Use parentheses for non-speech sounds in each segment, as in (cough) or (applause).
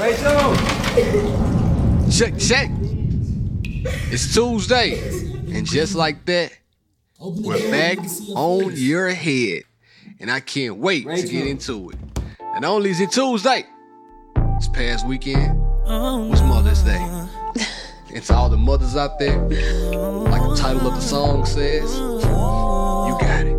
Rachel! Check, check. It's Tuesday. And just like that, we're back on your head. And I can't wait to get into it. And not only is it Tuesday, this past weekend oh, was Mother's Day. and to all the mothers out there, like the title of the song says, you got it.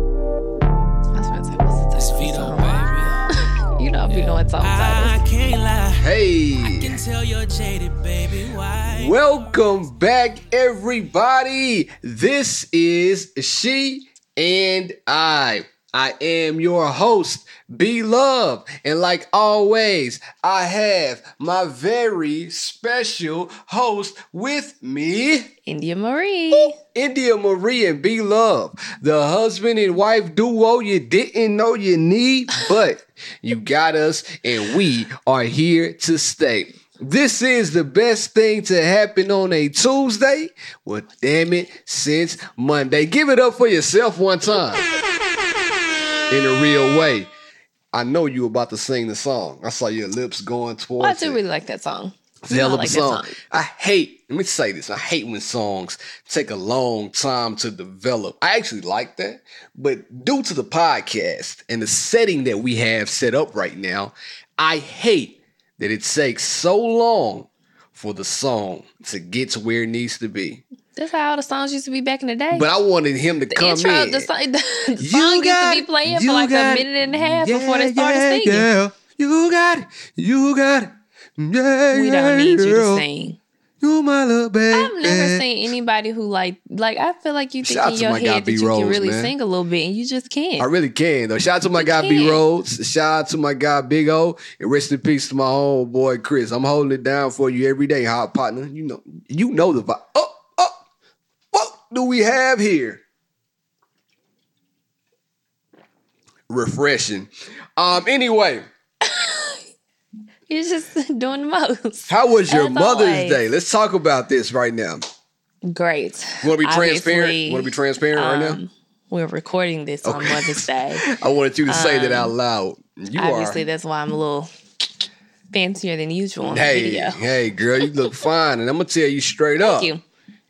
I was gonna say, what's the title? of the song? (laughs) You know, we know what song I can't lie. Hey. Can tell you're jaded, baby. Why? Welcome back, everybody. This is She and I. I am your host, Be Love. And like always, I have my very special host with me, India Marie. India Marie and Be Love, the husband and wife duo you didn't know you need, but you got us and we are here to stay. This is the best thing to happen on a Tuesday. Well, damn it, since Monday. Give it up for yourself one time in a real way. I know you about to sing the song. I saw your lips going towards Well, I it. do really like that song. A hell I of like that song. song. I hate, let me say this. I hate when songs take a long time to develop. I actually like that, but due to the podcast and the setting that we have set up right now, I hate that it takes so long for the song to get to where it needs to be. That's how all the songs used to be back in the day. But I wanted him to the come intro, in. the song, (laughs) the You song used got to be playing for like a minute and a half Yeah, before they started yeah, singing. yeah. You got it. You got it. Yeah, We don't need you to sing. You my little baby. I've never seen anybody who like like I feel like you think Shout in your head that B. you Rose, can really man. sing a little bit and you just can't. I really can though. Shout out to my You guy B can. Rhodes. Shout out to my guy Big O. And rest in peace to my old boy Chris. I'm holding it down for you every day, hot partner. You know, you know the vibe. Oh, oh, what do we have here? Refreshing. Um, anyway, You're just (laughs) doing the most. how was your As Mother's always. Day? Let's talk about this right now. Great. You want to be transparent? Want to be transparent right now? um, We're recording this on Okay. Mother's Day. (laughs) I wanted you to say that out loud. You um, Obviously, are. that's why I'm a little fancier than usual on Hey, the video. hey, girl, you look (laughs) fine, and I'm gonna tell you straight up. Thank you.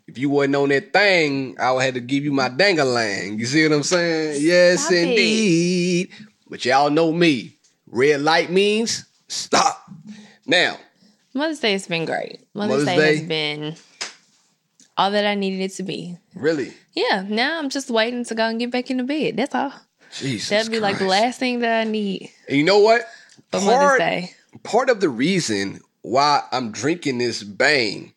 If you wasn't on that thing, I would have to give you my dangalang. You see what I'm saying? Yes, Stop it. indeed. But y'all know me. Red light means stop. Now, Mother's Day has been great. Mother's, Mother's Day, Day? has been all that I needed it to be. really, Yeah, now I'm just waiting to go and get back into bed. That's all. Jesus, That'd be like the last thing that I need And you know what? for Mother's Day. part of the reason why I'm drinking this bang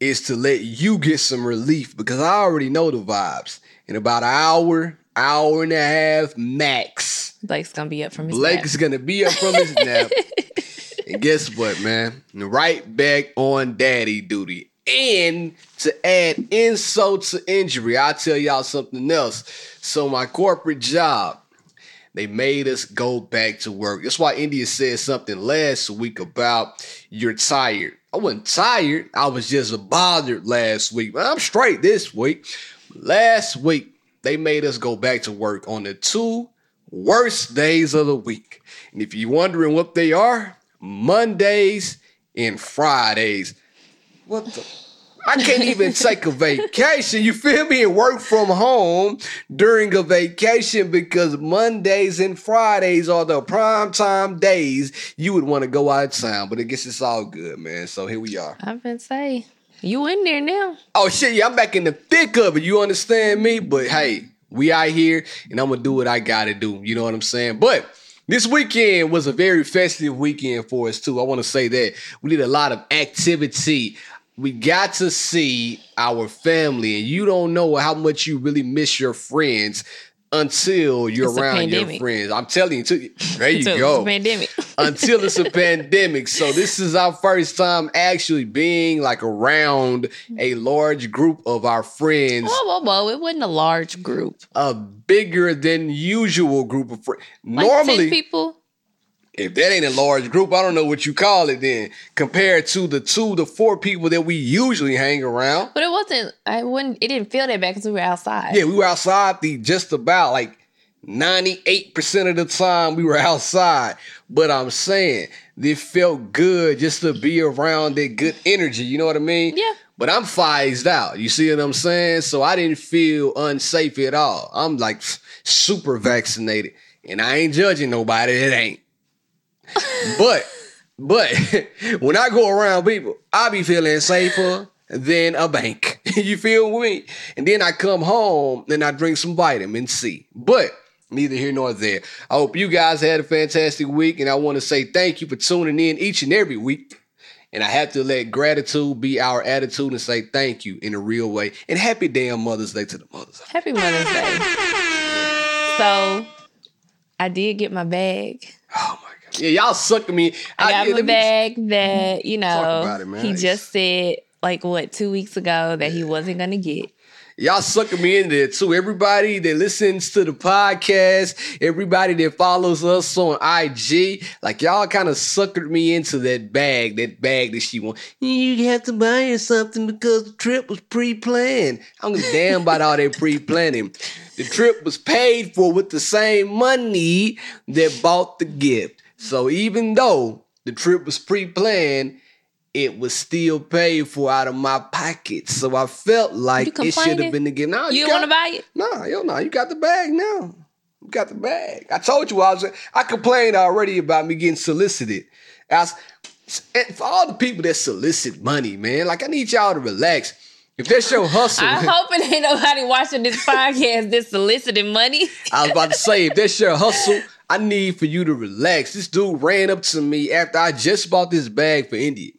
is to let you get some relief because I already know the vibes. In about an hour, hour and a half max, Blake's gonna be up from his Blake nap. gonna be up from his nap. (laughs) and guess what, man? Right back on daddy duty. And to add insult to injury, I'll tell y'all something else. So my corporate job, they made us go back to work. That's why India said something last week about you're tired. I wasn't tired. I was just bothered last week. But I'm straight this week. Last week, they made us go back to work on the two worst days of the week. And if you're wondering what they are, Mondays and Fridays. What the? I can't even take a vacation, you feel me, and work from home during a vacation because Mondays and Fridays are the prime time days you would want to go out of town. But I guess it's all good, man. So here we are. I've been say you in there now. Oh shit, yeah, I'm back in the thick of it. You understand me? But hey, we out here and I'm gonna do what I gotta do. You know what I'm saying? But this weekend was a very festive weekend for us too. I want to say that we did a lot of activity. We got to see our family, and you don't know how much you really miss your friends until you're It's around your friends. I'm telling you, too. There you it's go a pandemic. (laughs) until it's a pandemic. So this is our first time actually being like around a large group of our friends, whoa, whoa, whoa! It wasn't a large group. a bigger than usual group of friends. Like Normally, people. If that ain't a large group, I don't know what you call it then. Compared to the two to four people that we usually hang around. But it wasn't. I wouldn't. It didn't feel that bad because we were outside. Yeah, we were outside the just about like 98% of the time we were (laughs) outside. But I'm saying it felt good just to be around that good energy. You know what I mean? Yeah. But I'm phased out. You see what I'm saying? So I didn't feel unsafe at all. I'm like super vaccinated, and I ain't judging nobody that ain't. But but (laughs) when I go around people, I be feeling safer than a bank. (laughs) you feel me? And then I come home and I drink some vitamin C. But neither here nor there. I hope you guys had a fantastic week, and I want to say thank you for tuning in each and every week. And I have to let gratitude be our attitude and say thank you in a real way. And happy damn Mother's Day to the mothers. Happy Mother's Day. So I did get my bag. Oh my god. Yeah, y'all suck me. I got yeah, my let me- bag that, you know, it, he just said like what, two weeks ago that he wasn't gonna get. Y'all sucking me in there too. Everybody that listens to the podcast, everybody that follows us on IG, like y'all kind of suckered me into that bag, that bag that she want. You have to buy her something because the trip was pre-planned. I don't give a damn about all that pre-planning. The trip was paid for with the same money that bought the gift. So even though the trip was pre-planned, it was still paid for out of my pocket. So I felt like it should have been the gift. No, You got- don't wanna buy it? Nah, yo, nah, you got the bag now. You got the bag. I told you I was. I complained already about me getting solicited. And for all the people that solicit money, man, like I need y'all to relax. If that's your (laughs) hustle, I'm hoping ain't nobody watching this (laughs) podcast that's soliciting money. I was about to say, if that's your hustle, I need for you to relax. This dude ran up to me after I just bought this bag for India.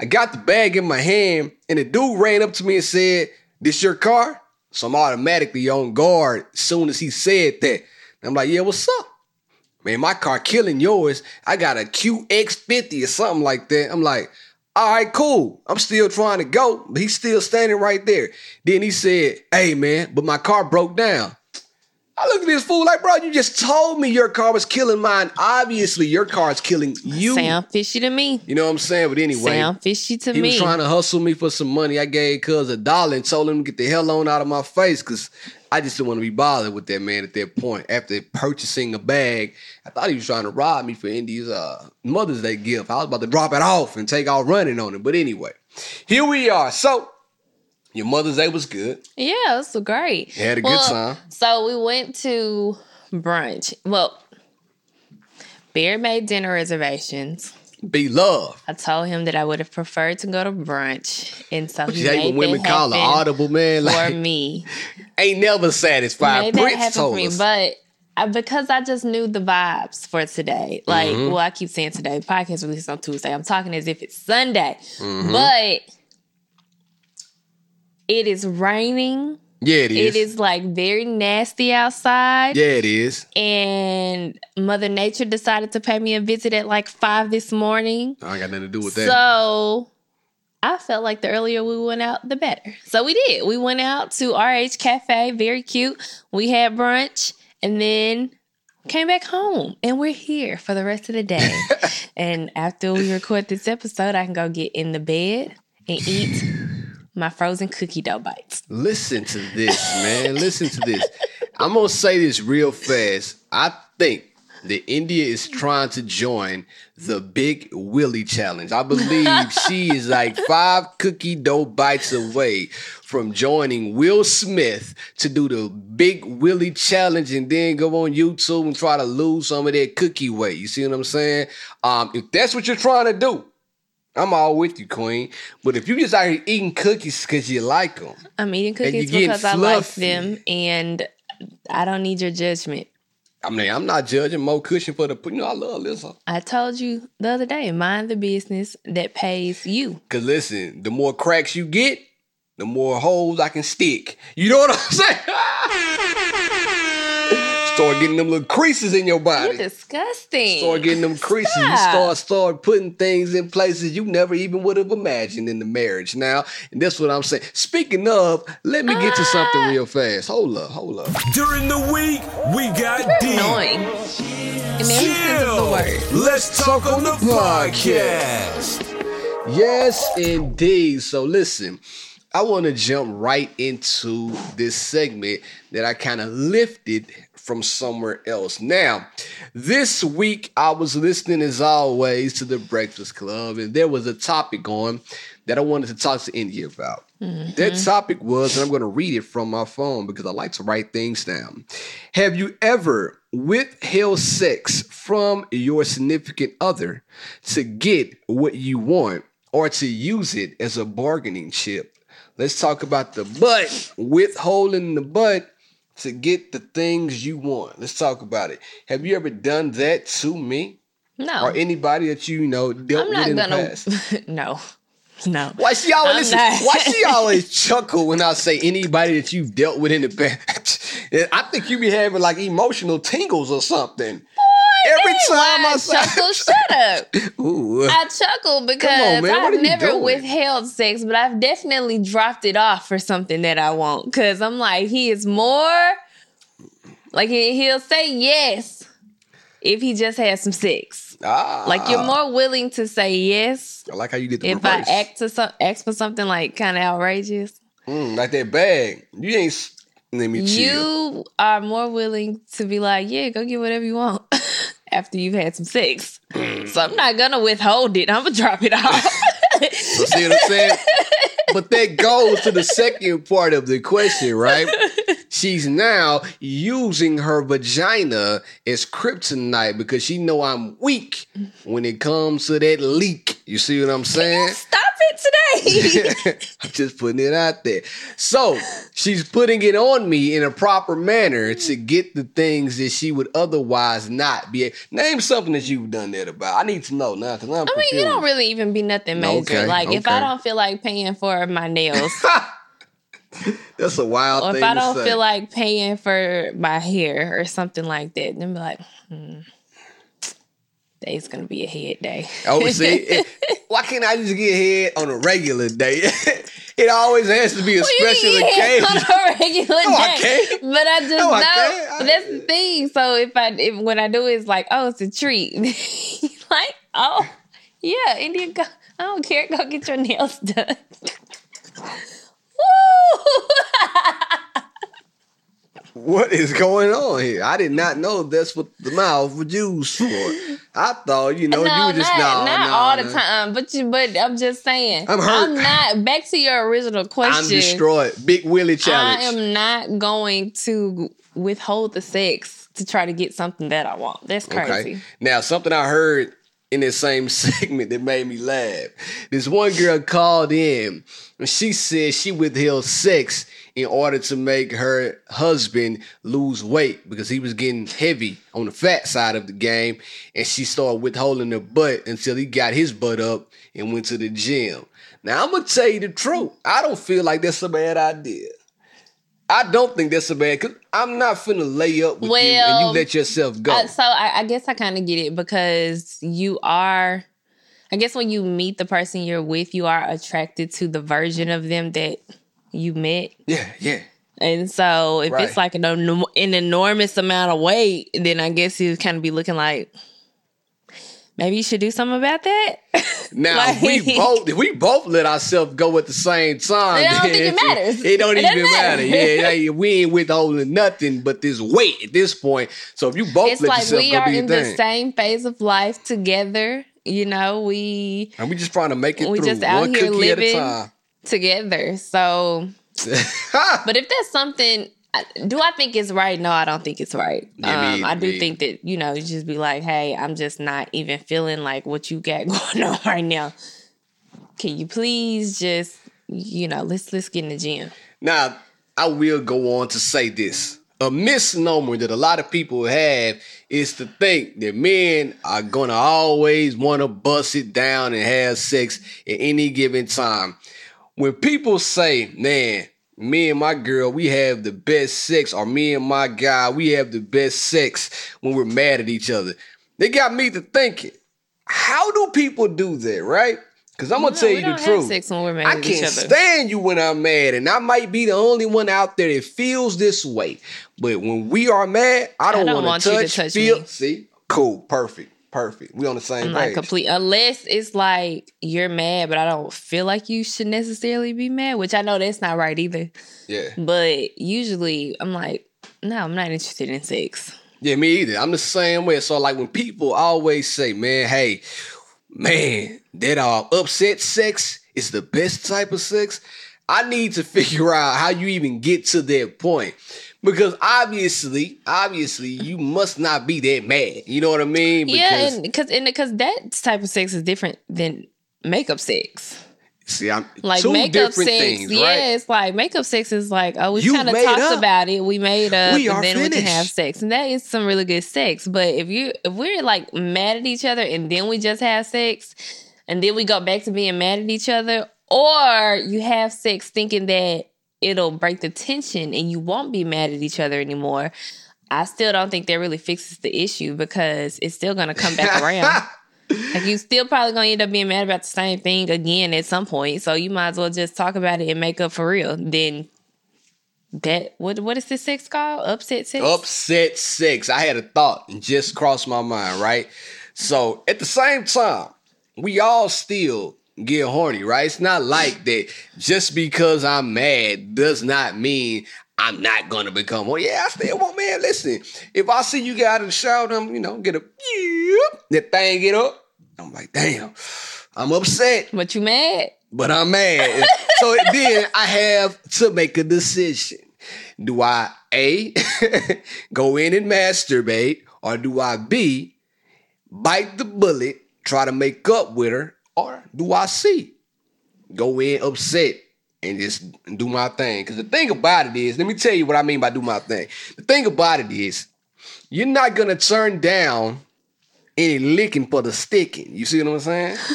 I got the bag in my hand, and the dude ran up to me and said, This your car? So I'm automatically on guard as soon as he said that. I'm like, Yeah, what's up? Man, my car killing yours. I got a QX50 or something like that. I'm like, all right, cool. I'm still trying to go, but he's still standing right there. Then he said, Hey man, but my car broke down. I look at this fool like, bro, you just told me your car was killing mine. Obviously, your car is killing you. Sound fishy to me. You know what I'm saying? But anyway, Sound fishy to he me. was trying to hustle me for some money. I gave cuz a dollar and told him to get the hell on out of my face because I just didn't want to be bothered with that man at that point. After purchasing a bag, I thought he was trying to rob me for Indy's uh, Mother's Day gift. I was about to drop it off and take off running on him. But anyway, here we are. So, your Mother's Day was good. Yeah, it was great. Had a good time. So we went to brunch. Well, Bear made dinner reservations. Be love. I told him that I would have preferred to go to brunch, and so he You made when women call happen audible, man. for Like, me. (laughs) ain't never satisfied. made that Prince happen told for me, us. but I, because I just knew the vibes for today. Like, Mm-hmm. well, I keep saying today. Podcast released on Tuesday. I'm talking as if it's Sunday, Mm-hmm. but it is raining. yeah, it is. It is like very nasty outside. Yeah, it is. And Mother Nature decided to pay me a visit at like five this morning. I ain't got nothing to do with that. So I felt like the earlier we went out, the better. So we did. We went out to RH Cafe, very cute. We had brunch and then came back home. And we're here for the rest of the day. (laughs) and after we record this episode, I can go get in the bed and eat my frozen cookie dough bites. Listen to this, man. Listen to this. I'm gonna say this real fast. I think that India is trying to join the Big Willie Challenge. I believe (laughs) she is like five cookie dough bites away from joining Will Smith to do the Big Willie Challenge and then go on YouTube and try to lose some of that cookie weight. You see what I'm saying? Um, if that's what you're trying to do, I'm all with you, Queen. But if you just out here eating cookies because you like them, I'm eating cookies because I like them and I don't need your judgment. I mean, I'm not judging Mo Cushion for the, you know, I love Lizzo. I told you the other day, mind the business that pays you. Cause listen, the more cracks you get, the more holes I can stick. You know what I'm (laughs) saying? Start getting them little creases in your You're body. disgusting. Start getting them creases. You start start putting things in places you never even would have imagined in the marriage. Now, and that's what I'm saying. Speaking of, let me get to something Ah. real fast. Hold up, hold up. During the week, we got deep. annoying. In every sense of the Chill. Let's talk on the podcast. Yes, indeed. So listen, I want to jump right into this segment that I kind of lifted from somewhere else. Now, this week I was listening as always to the Breakfast Club, and there was a topic on that I wanted to talk to India about. Mm-hmm. That topic was, and I'm going to read it from my phone because I like to write things down. Have you ever withheld sex from your significant other to get what you want or to use it as a bargaining chip? Let's talk about the butt, withholding the butt to get the things you want. Let's talk about it. Have you ever done that to me No, or anybody that you know dealt with in the gonna. past? (laughs) no, no. Why she always listen. Why she (laughs) always chuckle when I say anybody that you've dealt with in the past? (laughs) I think you be having like emotional tingles or something. Every time I I chuckle, shut up. (laughs) Ooh, I chuckle because are I've never doing? withheld sex, but I've definitely dropped it off for something that I want. Because I'm like, he is more like he- he'll say yes if he just has some sex. ah, Like you're more willing to say yes I like how you did the if I act to some ask for something like kind of outrageous. Mm, like that bag. You ain't. Let me chill. You are more willing to be like, yeah, go get whatever you want (laughs) after you've had some sex. so I'm not gonna withhold it. I'm gonna drop it off. So see what I'm saying? but that goes to the second part of the question, right? She's now using her vagina as kryptonite because she know I'm weak when it comes to that leak. You see what I'm saying? Stop it today. (laughs) I'm just putting it out there. So she's putting it on me in a proper manner to get the things that she would otherwise not be. Name something that you've done that about. I need to know now because I'm I mean, it don't really even be nothing major. Okay, like if I don't feel like paying for my nails, (laughs) That's a wild or thing if I don't say. feel like paying for my hair or something like that, then be like, hmm, today's gonna be a head day. Oh, see, it- (laughs) why can't I just get head on a regular day? (laughs) it always has to be a Well, you special can get occasion. on a (laughs) regular No, I day, can't. but I just No, I know can't. I- that's the thing. So if I if when I do it, it's like, oh, it's a treat. like, oh, yeah, India, go, I don't care. Go get your nails done. What is going on here? I did not know that's what the mouth was used for. I thought, you know, no, you were just not, no, not no, all the time, but you. But I'm just saying, I'm hurt. I'm not back to your original question. I'm destroyed. Big Willie challenge. I am not going to withhold the sex to try to get something that I want. That's crazy. Okay. Now, something I heard in this same (laughs) segment that made me laugh. This one girl called in and she said she withheld sex in order to make her husband lose weight because he was getting heavy on the fat side of the game. And she started withholding her butt until he got his butt up and went to the gym. Now, I'm going to tell you the truth. I don't feel like that's a bad idea. I don't think that's a bad because I'm not finna lay up with you and you let yourself go. Uh, so I, I guess I kind of get it because you are. I guess when you meet the person you're with, you are attracted to the version of them that you met. Yeah, yeah. And so if Right. it's like an, an enormous amount of weight, then I guess you kind of be looking like maybe you should do something about that. (laughs) Now Like- we (laughs) both if we both let ourselves go at the same time. I don't think it matters. (laughs) It don't It even doesn't matter. matter. Yeah, like, we ain't withholding nothing but this weight at this point. So if you both it's let like yourself we go are in the thing, same phase of life together. You know, we and we just trying to make it We through just out one here cookie at a living. time. Together. So, (laughs) but if that's something, do I think it's right? No, I don't think it's right. Yeah, me- um, I do me- think that you know, you just be like, hey, I'm just not even feeling like what you got (laughs) going on right now. Can you please just, you know, let's let's get in the gym. Now, I will go on to say this. A misnomer that a lot of people have is to think that men are gonna always want to bust it down and have sex at any given time. When people say, man, me and my girl, we have the best sex, or me and my guy, we have the best sex when we're mad at each other, they got me to thinking, how do people do that, right? Because I'm gonna No, tell you the truth. sex when we're mad I can't stand you when I'm mad, and I might be the only one out there that feels this way. But when we are mad, I don't, don't want to touch, touch feel. me. See, cool, perfect, perfect. We on the same like page. complete unless it's like you're mad, but I don't feel like you should necessarily be mad, which I know that's not right either. yeah, But usually I'm like, no, I'm not interested in sex. yeah, me either. I'm the same way. So like when people always say, "Man, hey, man, that uh, upset sex is the best type of sex," I need to (laughs) figure out how you even get to that point. Because obviously, obviously, you must not be that mad. You know what I mean? yeah, and because and because that type of sex is different than makeup sex. see, I'm Like two makeup different sex, things, yeah, right? it's like makeup sex is like, oh, we kind of talked up. about it, we made up, We and then we can have sex, and that is some really good sex. But if you if we're like mad at each other and then we just have sex, and then we go back to being mad at each other, or you have sex thinking that it'll break the tension and you won't be mad at each other anymore. I still don't think that really fixes the issue because it's still gonna come back (laughs) around. Like you still probably gonna end up being mad about the same thing again at some point. So you might as well just talk about it and make up for real. Then that what what is this sex called? Upset sex? upset sex. I had a thought and just crossed my mind, right? So at the same time, we all still get horny, right? It's not like that just because I'm mad does not mean I'm not gonna become one. Yeah, I still want man. Listen, if I see you get out of the shower, I'm, you know, get a that thing get up. I'm like, damn, I'm upset But you mad? but I'm mad. so then I have to make a decision. Do I A (laughs) go in and masturbate or do I B bite the bullet, try to make up with her, or do I see? go in upset and just do my thing? Because the thing about it is, let me tell you what I mean by do my thing. The thing about it is, you're not gonna turn down any licking for the sticking. You see what I'm saying? (laughs)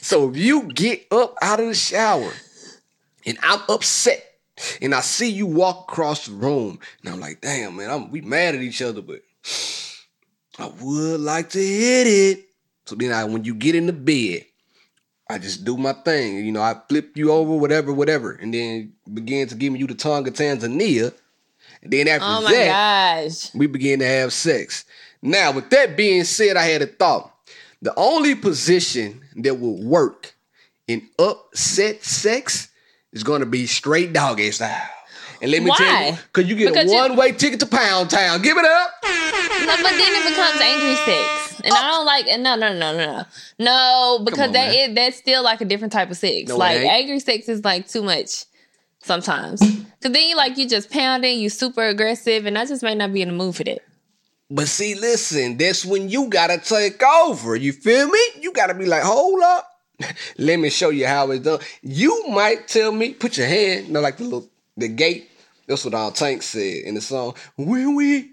So if you get up out of the shower and I'm upset and I see you walk across the room and I'm like, damn man, I'm, we mad at each other, but I would like to hit it. So then I, when you get in the bed, I just do my thing. You know, I flip you over, whatever, whatever, and then begin to give you the tongue of Tanzania. And then after Oh my that, gosh. we begin to have sex. Now, with that being said, I had a thought. The only position that will work in upset sex is going to be straight doggy style. And let me tell you, because you get Because a one-way ticket to Pound Town. Give it up. No, but then it becomes angry sex. And I don't like no no no no no. No, because on, that that's still like a different type of sex. No, like angry sex is like too much sometimes. (laughs) Cause then you like you just pounding, you super aggressive, and I just may not be in the mood for that. But see, listen, that's when you gotta take over. You feel me? You gotta be like, hold up. (laughs) Let me show you how it's done. You might tell me, put your hand, you know, like the little the gate. That's what our Tank said in the song. When we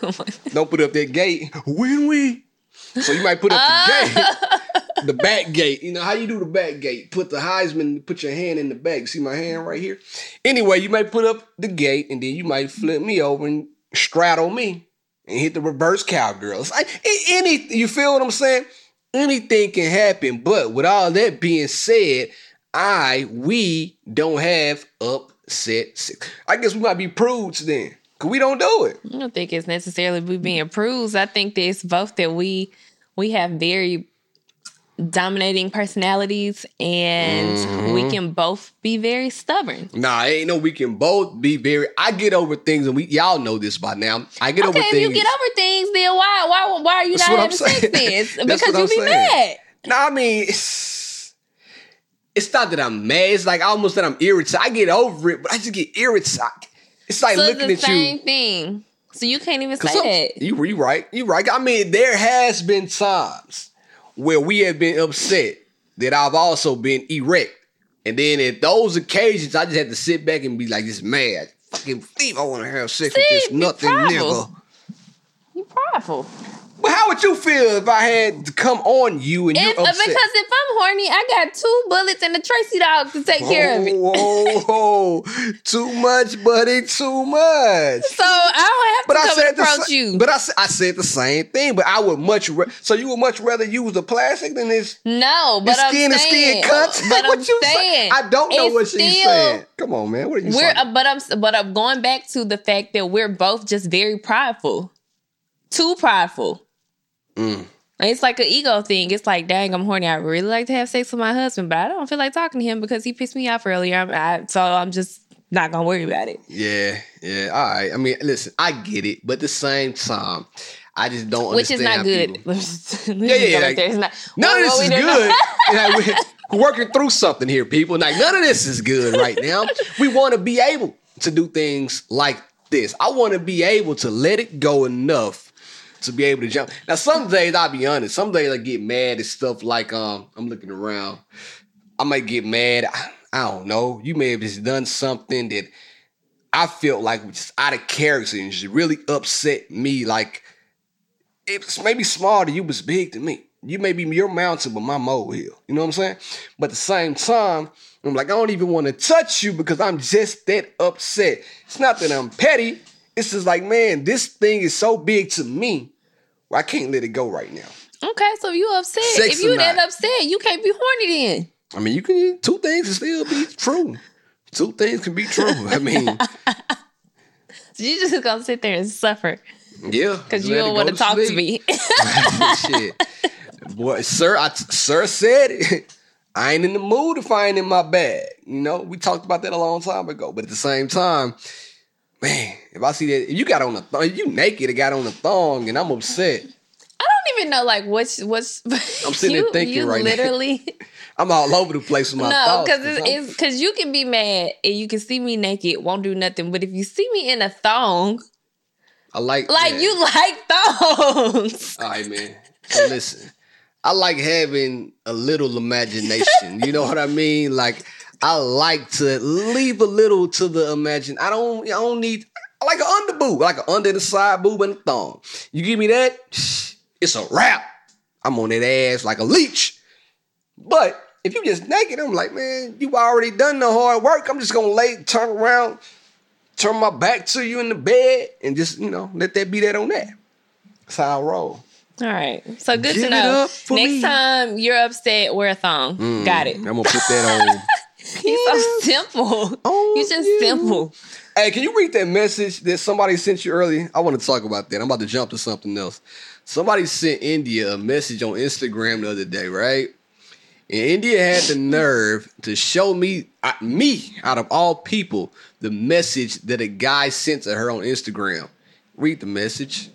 (laughs) don't put up that gate, when we. So you might put up the ah. gate, the back gate. You know how you do the back gate? Put the Heisman, put your hand in the back. See my hand right here. Anyway, you might put up the gate, and then you might flip me over and straddle me and hit the reverse cowgirl. It's like any, you feel what I'm saying? Anything can happen. But with all that being said, I we don't have upset. I guess we might be prudes then, we don't do it. I don't think it's necessarily we being prudes. I think that it's both that we we have very dominating personalities and Mm-hmm. we can both be very stubborn. Nah, ain't no. We can both be very. I get over things, and we y'all know this by now. I get Okay, over if things. you get over things, then why why why are you That's not having sex then? (laughs) Because you be saying. mad. No, I mean, it's, it's not that I'm mad. It's like almost that I'm irritated. I get over it, but I just get irritated. It's like So it's looking the at same you. thing. So you can't even say that. You, you right. You right. I mean, there has been times where we have been upset that I've also been erect. And then at those occasions, I just had to sit back and be like, just mad. Fucking leave. I want to have sex with See, this be nothing nigga. You prideful. But how would you feel if I had to come on you and If, you're uh, upset? because if I'm horny, I got two bullets and a Tracy dog to take care of it. Whoa, whoa, too much, buddy, too much. So I But don't I have to come said and the approach you. But I, I said the same thing. But I would much ra- so you would much rather use the plastic than this no, but this I'm skin to saying, skin cuts. (laughs) but what I'm you say? saying, I don't know what she's still- saying. Come on, man. What are you We're, saying? but I'm, but I'm going back to the fact that we're both just very prideful, too prideful. Mm. It's like an ego thing. It's like, dang, I'm horny. I really like to have sex with my husband, but I don't feel like talking to him because he pissed me off earlier. I'm, I, so I'm just not gonna worry about it. Yeah, yeah. All right. I mean, listen, I get it, but at the same time, I just don't Which is not good. (laughs) Yeah, yeah, like. It's not, None what- of this is good. (laughs) We're working through something here, people. Like none of this is good right now. We want to be able to do things like this. I want to be able to let it go enough to be able to jump. Now, some days I'll be honest. Some days I get mad at stuff like um. I'm looking around. I might get mad. I, I don't know. You may have just done something that I felt like was just out of character and just really upset me. Like it's maybe small to you, but big to me. You may be your mountain, but my molehill. You know what I'm saying? But at the same time, I'm like, I don't even want to touch you because I'm just that upset. It's not that I'm petty. It's just like, man, this thing is so big to me, I can't let it go right now. Okay, so if you upset, Sex if you that upset, you can't be horny then. I mean, you can two things can still be true. Two things can be true. I mean, (laughs) So you just gonna sit there and suffer yeah, because you don't want to talk to me. (laughs) Shit. Boy, sir, I sir said it. I ain't in the mood to find in my bag. You know, we talked about that a long time ago. But at the same time, man, if I see that, if you got on a thong, you naked and got on a thong, and I'm upset. I don't even know like what's what's. I'm sitting there (laughs) thinking you right now. literally (laughs) I'm all over the place with my no because it's because you can be mad and you can see me naked, won't do nothing. But if you see me in a thong, I like like you like (laughs) thongs. All right, man. So listen, I like having a little imagination. You know what I mean? Like I like to leave a little to the imagine. I don't. I don't need. I like an under boob, like an under the side boob and a thong. You give me that, (sniffs) it's a wrap. I'm on that ass like a leech. But if you just naked, I'm like, man, you already done the hard work. I'm just gonna lay, turn around, turn my back to you in the bed, and just you know let that be that on that. That's how I roll. All right, so good Give to know. Next me. time you're upset, wear a thong. Mm, Got it. I'm gonna put that on. (laughs) (laughs) You're so simple. Oh, You're just yeah. simple. Hey, can you read that message that somebody sent you earlier? I want to talk about that. I'm about to jump to something else. Somebody sent India a message on Instagram the other day, right? And India had the nerve to show me, uh, me out of all people, the message that a guy sent to her on Instagram. Read the message.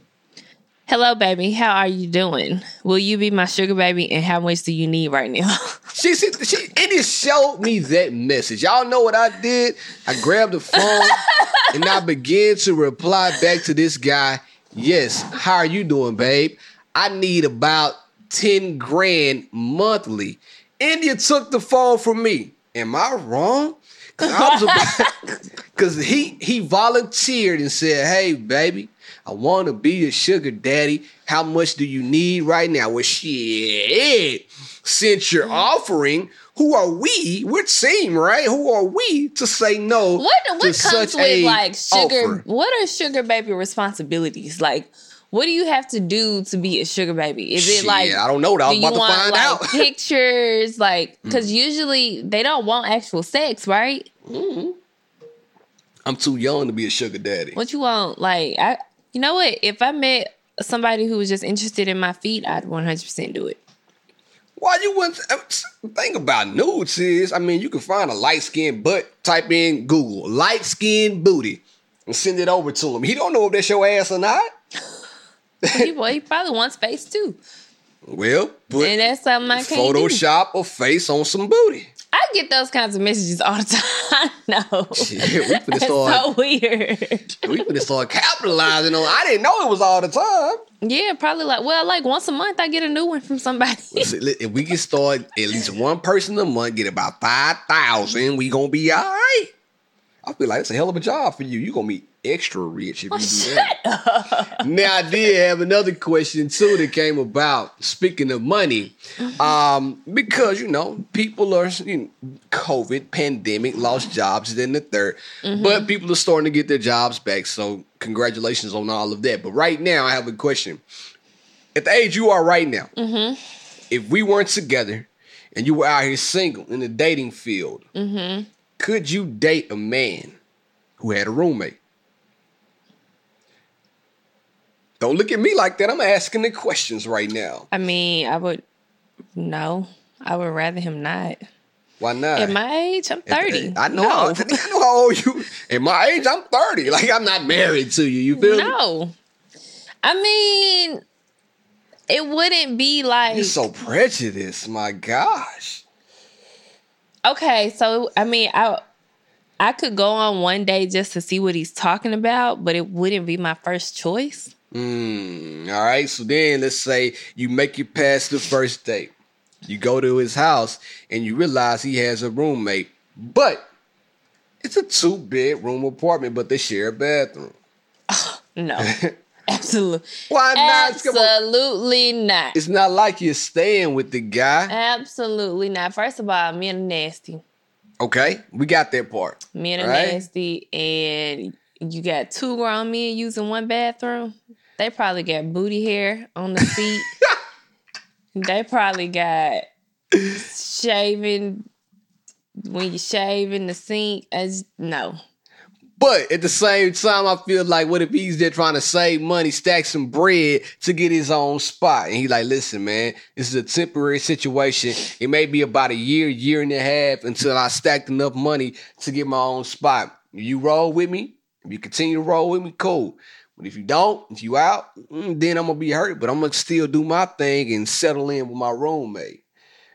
Hello, baby. How are you doing? Will you be my sugar baby? And how much do you need right now? (laughs) She, she, she India showed me that message. Y'all know what I did? I grabbed the phone (laughs) and I began to reply back to this guy. Yes, how are you doing, babe? I need about 10 grand monthly. India took the phone from me. Am I wrong? Cause I was about, (laughs) cause he he volunteered and said, "Hey, baby, I want to be a sugar daddy. How much do you need right now?" Well, shit. Since you're mm. offering, who are we? We're team, right? Who are we to say no? what to what comes such with like sugar? offer? What are sugar baby responsibilities? Like, what do you have to do to be a sugar baby? Is Shit, it like I don't know. I was about to want find like out. (laughs) Pictures? Like, mm. because usually they don't want actual sex, right? Mm-hmm. I'm too young to be a sugar daddy. What you want? Like, I you know what? If I met somebody who was just interested in my feet, I'd 100 percent do it. Why you wouldn't uh, think about nudes is? I mean, you can find a light skinned butt. Type in Google light skinned booty and send it over to him. He don't know if that's your ass or not. he, well, he probably wants face too, Well, put and that's something I can't do. Photoshop a face on some booty. I get those kinds of messages all the time. (laughs) no, Shit, we finna start. so weird. We finna start capitalizing on. I didn't know it was all the time. yeah, probably like well, like once a month I get a new one from somebody. If we can start at least one person a month, get about five thousand, we gonna be all right. I feel like it's a hell of a job for you. You're gonna be extra rich if you do that. (laughs) Now I did have another question too that came about. Speaking of money, mm-hmm. um, because you know people are you know, COVID pandemic lost jobs then the 3rd mm-hmm. but people are starting to get their jobs back. So congratulations on all of that. But right now I have a question. At the age you are right now, mm-hmm. if we weren't together and you were out here single in the dating field, could you date a man who had a roommate? Don't look at me like that. I'm asking the questions right now. I mean, I would no. I would rather him not. Why not? At my age, I'm 30. I know. No. I know how old you. At my age, I'm 30. Like I'm not married to you. You feel me? No. I mean, it wouldn't be like You're so prejudiced. My gosh. Okay. So I mean, I I could go on one day just to see what he's talking about, but it wouldn't be my first choice. Mm, all right. So then let's say you make it past the first date. You go to his house and you realize he has a roommate, but it's a two bedroom apartment, but they share a bathroom. (laughs) No, (laughs) absolutely, Why not? Absolutely not, It's not like you're staying with the guy. absolutely not. First of all, men are nasty. Okay, we got that part. Men are Right. nasty, and you got two grown men using one bathroom. They probably got booty hair on the seat. (laughs) they probably got shaving when you shave in the sink. As no, But at the same time, I feel like what if he's there trying to save money, stack some bread to get his own spot? And he like, listen, man, this is a temporary situation. It may be about a year, year and a half until I stacked enough money to get my own spot. You roll with me. If you continue to roll with me, cool. But if you don't, if you out, mm, then I'm gonna be hurt. But I'm gonna still do my thing and settle in with my roommate.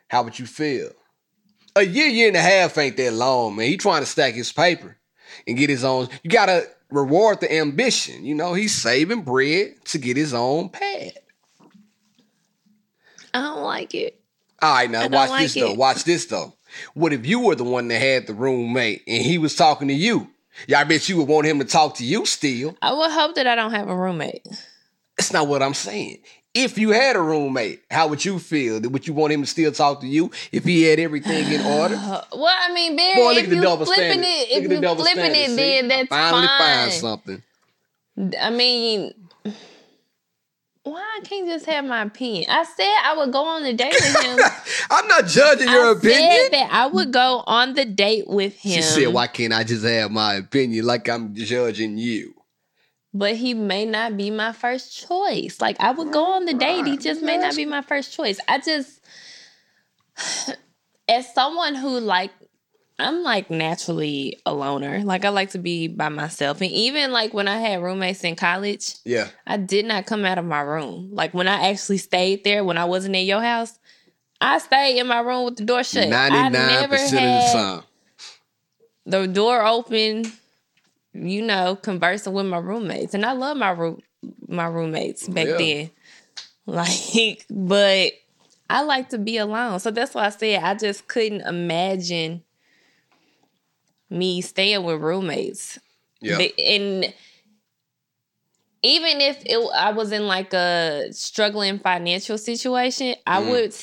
How would you feel? A year, year and a half ain't that long, man. He trying to stack his paper and get his own. You gotta reward the ambition. You know, he's saving bread to get his own pad. I don't like it. All right, now watch like this though. Watch this though. What if you were the one that had the roommate and he was talking to you? Yeah, I bet you would want him to talk to you still. I would hope that I don't have a roommate. That's not what I'm saying. If you had a roommate, how would you feel? Would you want him to still talk to you if he had everything in order? (sighs) Well, I mean, Barry, Boy, if you flipping standard. it, if you flipping standard, it, see? then I that's finally fine. find something. I mean, why I can't just have my opinion? I said I would go on the date with him. (laughs) I'm not judging your I opinion. said that I would go on the date with him. She said, "Why can't I just have my opinion like I'm judging you?" But he may not be my first choice. Like I would go on the date. He just may not be my first choice. I just (sighs) as someone who like I'm like naturally a loner. Like I like to be by myself. And even like when I had roommates in college, Yeah, I did not come out of my room. Like when I actually stayed there when I wasn't in your house, I stayed in my room with the door shut. ninety I never percent of the time. the door open, you know, conversing with my roommates. And I love my room my roommates back Yeah. then. (laughs) Like, but I like to be alone. So that's why I said I just couldn't imagine me staying with roommates. Yeah, And even if it, I was in like a struggling financial situation, I Mm. would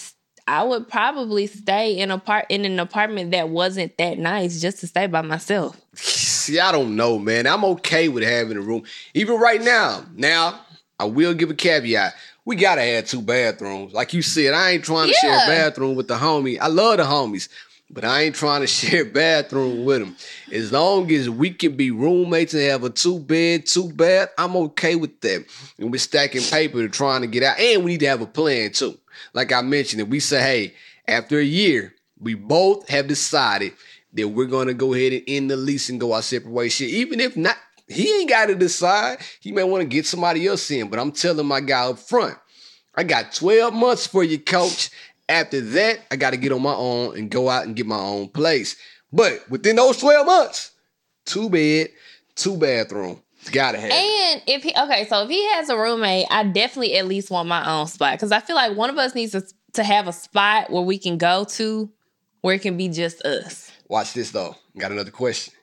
I would probably stay in a part in an apartment that wasn't that nice just to stay by myself. (laughs) See, I don't know, man. I'm okay with having a room, even right now. Now, I will give a caveat. We gotta have two bathrooms, like you said. I ain't trying to share a bathroom with the homie. I love the homies, but I ain't trying to (laughs) share a bathroom with them. As long as we can be roommates and have a two bed, two bath, I'm okay with that. And we're stacking paper to trying to get out, and we need to have a plan too. Like I mentioned, if we say, hey, after a year, we both have decided that we're gonna go ahead and end the lease and go our separate ways. Shit, even if not, he ain't got to decide. He may want to get somebody else in, but I'm telling my guy up front, I got 12 months for you, coach. After that, I got to get on my own and go out and get my own place. But within those 12 months, two bed, two bathroom. Gotta have. And if he okay, so if he has a roommate, I definitely at least want my own spot because I feel like one of us needs to, to have a spot where we can go to where it can be just us. Watch this though. Got another question.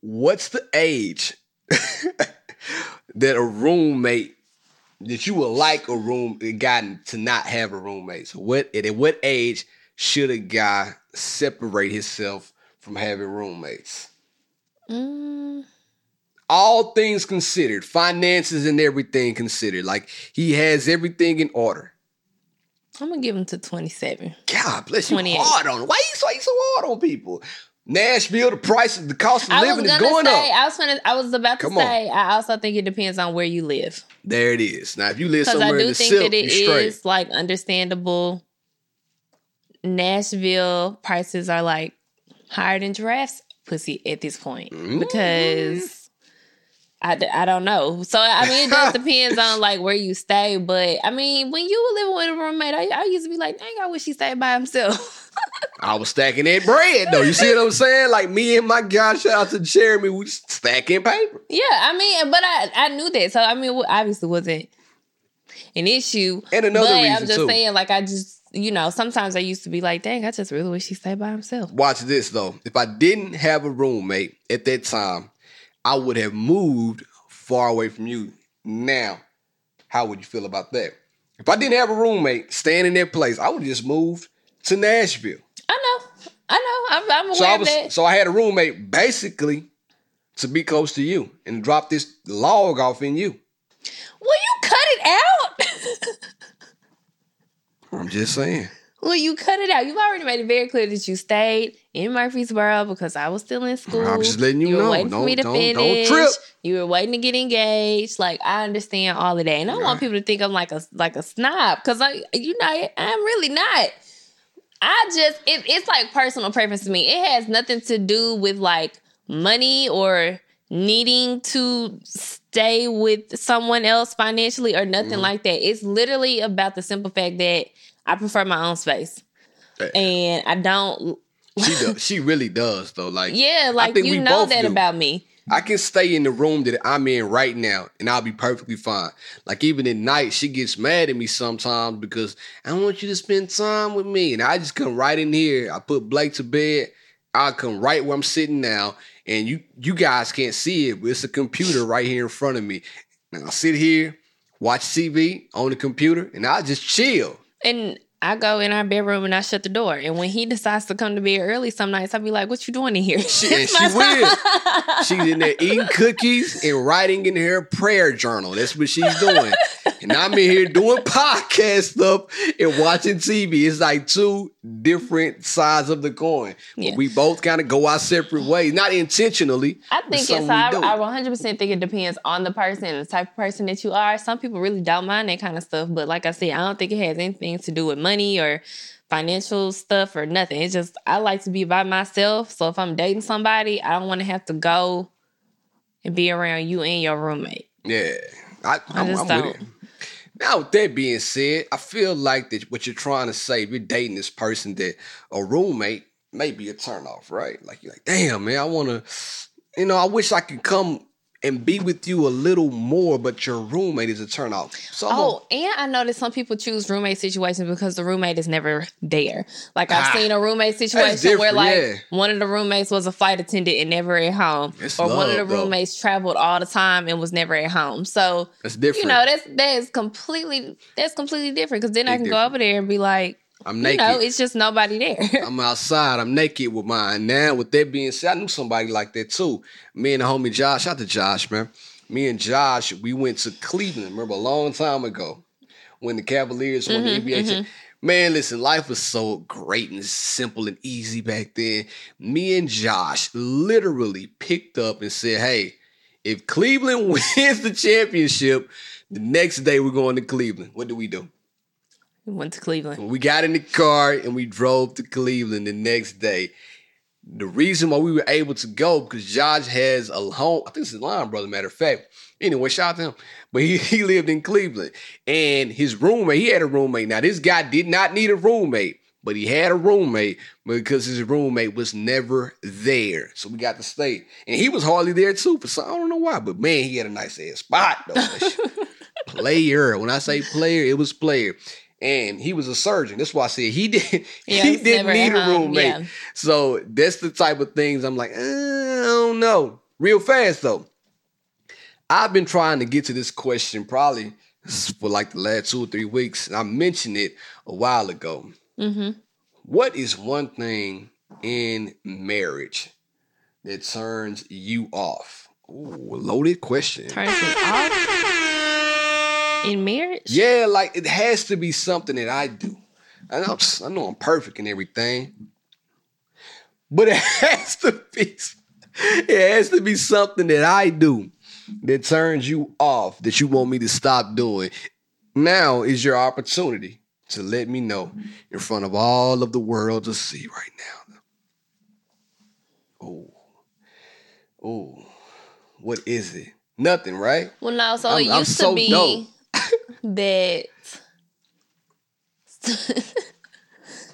What's the age (laughs) that a roommate that you would like a room a guy to not have a roommate? So what at what age should a guy separate himself from having roommates? Mm, All things considered, finances and everything considered. Like he has everything in order. I'm gonna give him to 27. God bless you 28. hard on. Why you so, you so hard on people? Nashville, the price, the cost of I living is gonna say, up. I was gonna, I was about to Come on. say, I also think it depends on where you live. There it is. Now, if you live Because I somewhere in do the think silk, that it you straight. is like understandable. Nashville prices are like higher than giraffes pussy at this point Mm. because I, I don't know. So I mean, it just (laughs) depends on like where you stay. But I mean, when you were living with a roommate, I, I used to be like, dang, I wish he stayed by himself. (laughs) I was stacking that bread though. You see what I'm saying? Like me and my guy, shout out to Jeremy, we stacking paper. yeah, I mean, but I I knew that, so I mean, it obviously wasn't an issue. And another but reason I'm just too. saying, like, I just you know, sometimes I used to be like, dang, I just really wish he stayed by himself. Watch this though. If I didn't have a roommate at that time, I would have moved far away from you. Now, how would you feel about that? If I didn't have a roommate staying in that place, I would have just moved to Nashville. I know, I know, I'm, I'm aware So I of that. so I had a roommate basically to be close to you and drop this log off in you. Will you cut it out? (laughs) I'm just saying. Will you cut it out? You've already made it very clear that you stayed in Murfreesboro because I was still in school. I'm just letting you were know. waiting for Don't- me to don't- don't finish. trip. You were waiting to get engaged. Like I understand all of that, and I don't want people to think I'm like a like a snob because I, you know, I'm really not. I just it, it's like personal preference to me. It has nothing to do with like money or needing to stay with someone else financially or nothing Mm-hmm. like that. It's literally about the simple fact that I prefer my own space. Hey. And I don't She does. (laughs) She really does though. Like yeah, like think you we know that do. about me. I can stay in the room that I'm in right now and I'll be perfectly fine. Like even at night, she gets mad at me sometimes because I want you to spend time with me. And I just come right in here. I put Blake to bed. I come right where I'm sitting now. And you you guys can't see it, but it's a computer right here in front of me. And I'll sit here, watch TV on the computer, and I'll just chill. And I go in our bedroom and I shut the door. And when he decides to come to bed early some nights, I'll be like, What you doing in here? She, (laughs) and she will. She's in there eating cookies and writing in her prayer journal. That's what she's doing. (laughs) And I'm in here doing (laughs) podcast stuff and watching TV. It's like two different sides of the coin. Yeah. we both kind of go our separate ways, not intentionally. I think it's I. I 100% think it depends on the person and the type of person that you are. Some people really don't mind that kind of stuff, but like I said, I don't think it has anything to do with money or financial stuff or nothing. It's just I like to be by myself. So if I'm dating somebody, I don't want to have to go and be around you and your roommate. Yeah, I, I'm, just I'm don't. Now, with that being said, I feel like that what you're trying to say, if you're dating this person that a roommate may be a turnoff, right? Like you're like, damn, man, I want to, you know, I wish I could come and be with you a little more, but your roommate is a turnoff. So Oh, and I know that some people choose roommate situations because the roommate is never there. Like I've Ah, seen a roommate situation where like yeah. one of the roommates was a flight attendant and never at home, It's or one of the love, though. roommates traveled all the time and was never at home. So that's different. you know that's that is completely that's completely different because then I It's can go over there and be like, I'm you naked. know, it's just nobody there. (laughs) I'm outside. I'm naked with mine. Now, with that being said, I knew somebody like that too. Me and the homie Josh, shout out to Josh, man. Me and Josh, we went to Cleveland, remember a long time ago when the Cavaliers won Mm-hmm, the NBA. cha- Man, listen, life was so great and simple and easy back then. Me and Josh literally picked up and said, hey, if Cleveland (laughs) wins the championship, the next day we're going to Cleveland. What do we do? We Went to Cleveland. We got in the car and we drove to Cleveland the next day. The reason why we were able to go because Josh has a home. I think it's his line brother, matter of fact. Anyway, shout out to him. But he, (laughs) he lived in Cleveland. And his roommate, he had a roommate. Now, this guy did not need a roommate, but he had a roommate because his roommate was never there. So we got to stay. And he was hardly there too. For some, I don't know why, but man, he had a nice ass spot though. (laughs) player. When I say player, it was player. And he was a surgeon. That's why I said he (laughs) did. Yeah, he didn't need a roommate. yeah. So that's the type of things I'm like, uh, I don't know. Real fast though. I've been trying to get to this question probably for like the last two or three weeks. And I mentioned it a while ago. Mm-hmm. What is one thing in marriage that turns you off? Ooh, loaded question. Turns me off in marriage. Yeah, like it has to be something that I do. I know, I know I'm perfect and everything, but it (laughs) has to be it has to be something that I do that turns you off that you want me to stop doing. Now is your opportunity to let me know in front of all of the world to see right now. Oh, oh, what is it? Nothing, right? Well, no. So I'm- it I'm used so to be dope. That. (laughs)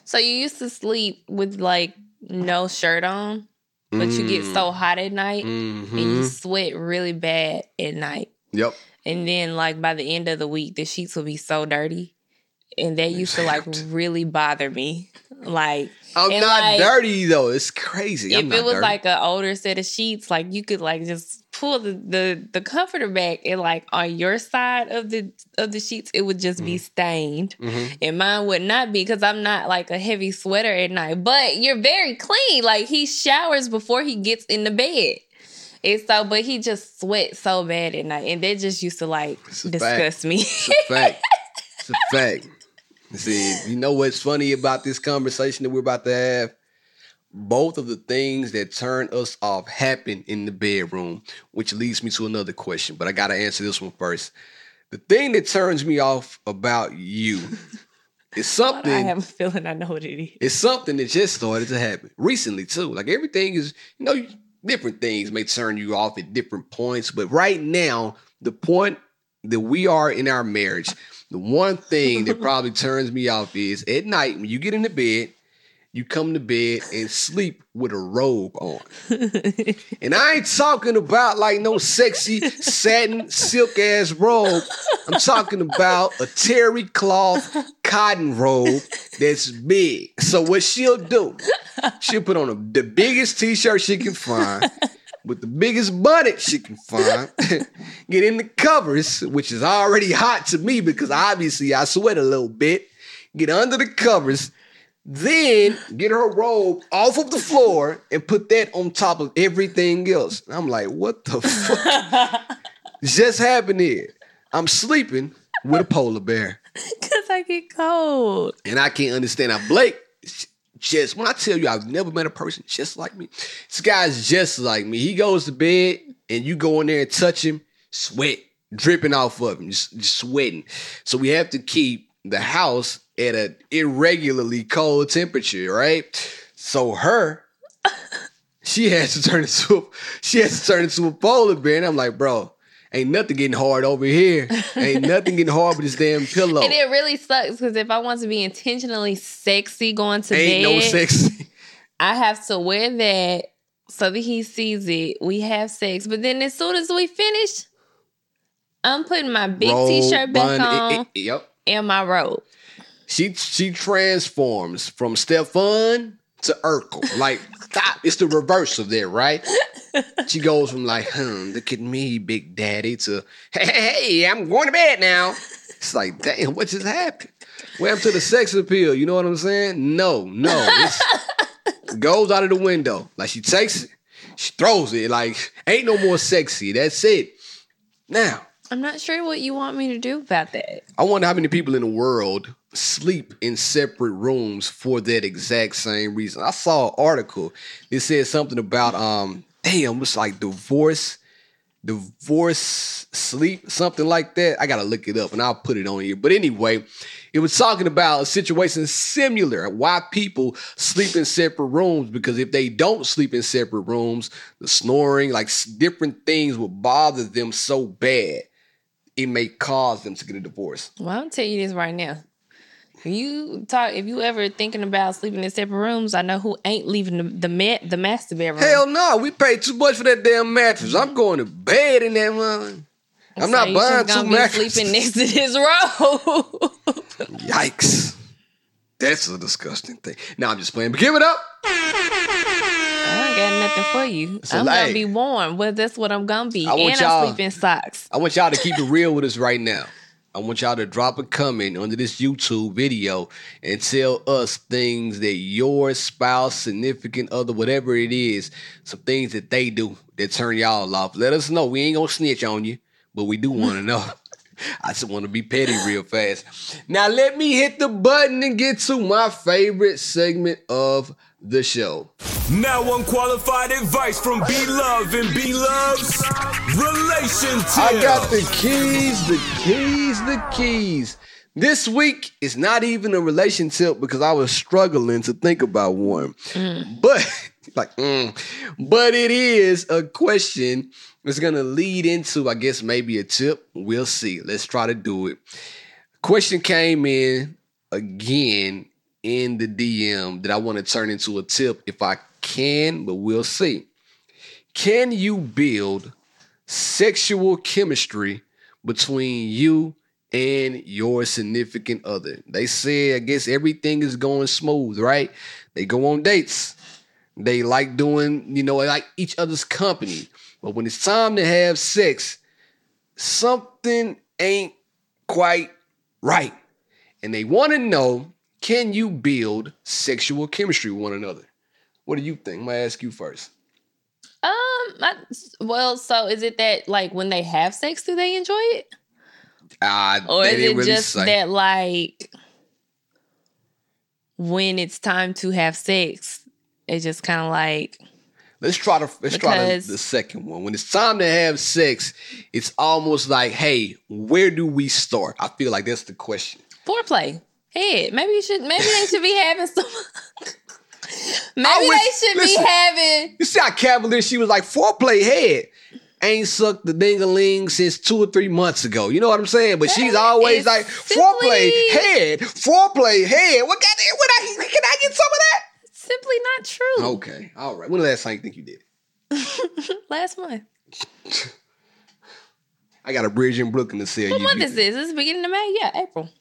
so you used to sleep with like no shirt on, but you get so hot at night and hmm you sweat really bad at night. Yep. And then, like by the end of the week, the sheets will be so dirty, and that used to like really bother me. Like I'm not like, dirty though. It's crazy. I'm if it was dirty. like an older set of sheets, like you could like just pull the, the the comforter back and like on your side of the of the sheets, it would just be stained, Mhm. and mine would not be because I'm not like a heavy sweater at night. But you're very clean. Like he showers before he gets in the bed. And so, but he just sweats so bad at night, and that just used to like disgust me. It's a fact. (laughs) it's a fact. See, you know what's funny about this conversation that we're about to have? Both of the things that turn us off happen in the bedroom, which leads me to another question. But I got to answer this one first. The thing that turns me off about you (laughs) is something I have a feeling I know what it is. It's something that just started to happen recently too. Like everything is, you know, different things may turn you off at different points, but right now, the point that we are in our marriage, the one thing that (laughs) probably turns me off is at night when you get into bed, you come to bed and sleep with a robe on. (laughs) And I ain't talking about like no sexy satin silk ass robe. I'm talking about a terry cloth cotton robe that's big. So what she'll do, she'll put on a, the biggest t-shirt she can find with the biggest bonnet she can find. (laughs) Get in the covers, which is already hot to me because obviously I sweat a little bit. Get under the covers. Then get her robe off of the floor and put that on top of everything else. And I'm like, what the fuck (laughs) just happened here? I'm sleeping with a polar bear. Cause I get cold. And I can't understand how Blake just when I tell you I've never met a person just like me. This guy's just like me. He goes to bed and you go in there and touch him, sweat dripping off of him, just, just sweating. So we have to keep the house at an irregularly cold temperature, right? So her, she has to turn into a, she has to turn into a polar bear. And I'm like, bro, ain't nothing getting hard over here. Ain't nothing getting hard with this damn pillow. And it really sucks because if I want to be intentionally sexy going to Ain't bed, no sexy. I have to wear that so that he sees it. We have sex, but then as soon as we finish, I'm putting my big Robe, t-shirt back bun, it- on it- yep. and my robe. She she transforms from Stefan to Urkel. Like, stop. It's the reverse of that, right? (laughs) She goes from like, hmm, look at me, Big Daddy, to hey, hey, hey, I'm going to bed now. It's like, damn, what just happened? Up to the sex appeal. You know what I'm saying? No, no. It (laughs) goes out of the window. Like she takes it, she throws it. Like, ain't no more sexy. That's it. Now, I'm not sure what you want me to do about that. I wonder how many people in the world sleep in separate rooms for that exact same reason. I saw an article. It said something about um, damn, it's like divorce, divorce sleep, something like that. I gotta look it up and I'll put it on here. But anyway, it was talking about a situation similar. Why people sleep in separate rooms because if they don't sleep in separate rooms, the snoring, like different things will bother them so bad, it may cause them to get a divorce. Well, I'll tell you this right now. If you talk, if you ever thinking about sleeping in separate rooms, I know who ain't leaving the the, the master bedroom. Hell no, we paid too much for that damn mattress. I'm mm-hmm. going to bed in that one. I'm So not buying two mattresses. sleeping next to this robe. (laughs) Yikes. That's a disgusting thing. Now I'm just playing, but give it up. I ain't got nothing for you. So, I'm like- gonna be warm. Well, that's what I'm gonna be. I want and y'all- I sleep in socks. I want y'all to keep it real with us right now. I want y'all to drop a comment under this YouTube video and tell us things that your spouse, significant other, whatever it is, some things that they do that turn y'all off. Let us know. We ain't gonna snitch on you, but we do want to (laughs) know. I just want to be petty real fast. Now let me hit the button and get to my favorite segment of the show. Now unqualified advice from B Love and B Love's relation tip. I got the keys, the keys, the keys. This week is not even a relationship because I was struggling to think about one. But (laughs) like mm, but it is a question that's gonna lead into, I guess, maybe a tip. We'll see. Let's try to do it. Question came in again in the DM that I want to turn into a tip if I can, but we'll see. Can you build sexual chemistry between you and your significant other? They say, I guess everything is going smooth, right? They go on dates. They like doing, you know, like each other's company. But when it's time to have sex, something ain't quite right. And they want to know can you build sexual chemistry with one another? What do you think? I'm going to ask you first. Um, I, well, so is it that like when they have sex, do they enjoy it, Uh, or is it really just say. that like when it's time to have sex, it's just kind of like Let's try to let's try the, the second one. When it's time to have sex, it's almost like, hey, where do we start? I feel like that's the question. foreplay. Head. Maybe you should. Maybe they should be (laughs) having some. maybe wish- they should listen. be having. You see how cavalier she was like foreplay head. Ain't sucked the dingaling since two or three months ago. You know what I'm saying? But she's always like foreplay simply- head, foreplay head. What got there? What I, can I get some of that? Simply not true. Okay, all right. When the last time you think you did? it? (laughs) Last month. (laughs) I got a bridge in Brooklyn to sell What you. month You- is this? This is beginning of May. Yeah, April. (laughs)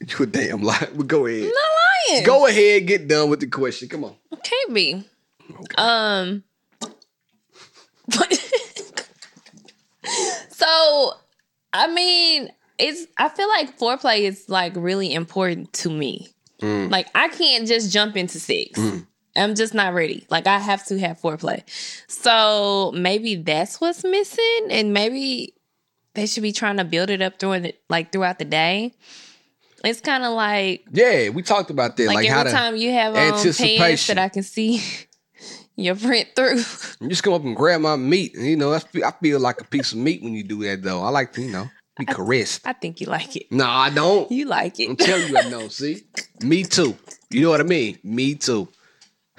You a damn lie. But go ahead. I'm not lying. Go ahead, get done with the question. Come on. Can't be. Um. so, I mean, it's. I feel like foreplay is like really important to me. Mm. Like, I can't just jump into sex. I'm just not ready. Like, I have to have foreplay. So maybe that's what's missing, and maybe they should be trying to build it up during the like throughout the day. It's kind of like Yeah, we talked about that. like, Like, how every time you have on pants anticipation. that I can see (laughs) your print through. you just come up and grab my meat. You know, I feel like a piece of meat when you do that, though. I like to, you know, be caressed. I think you like it. No, I don't. You like it. I'm telling you, I know. See, me too. You know what I mean? Me too. (laughs)